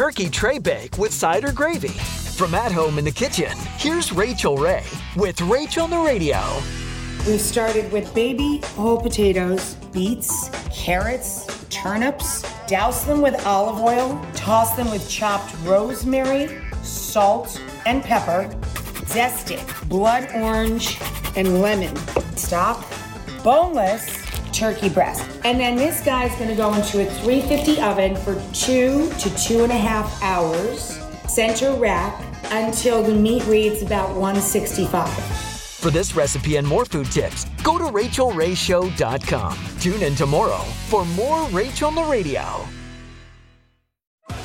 Turkey tray bake with cider gravy. From at home in the kitchen, here's Rachael Ray with Rachael on the Radio. We started with baby whole potatoes, beets, carrots, turnips. Douse them with olive oil. Toss them with chopped rosemary, salt, and pepper. Zest it. Blood orange and lemon. Stop. Boneless turkey breast. And then this guy is gonna go into a 350 oven for two to two and a half hours. Center rack until the meat reads about 165. For this recipe and more food tips, go to rachaelrayshow.com. Tune in tomorrow for more Rachael on the Radio.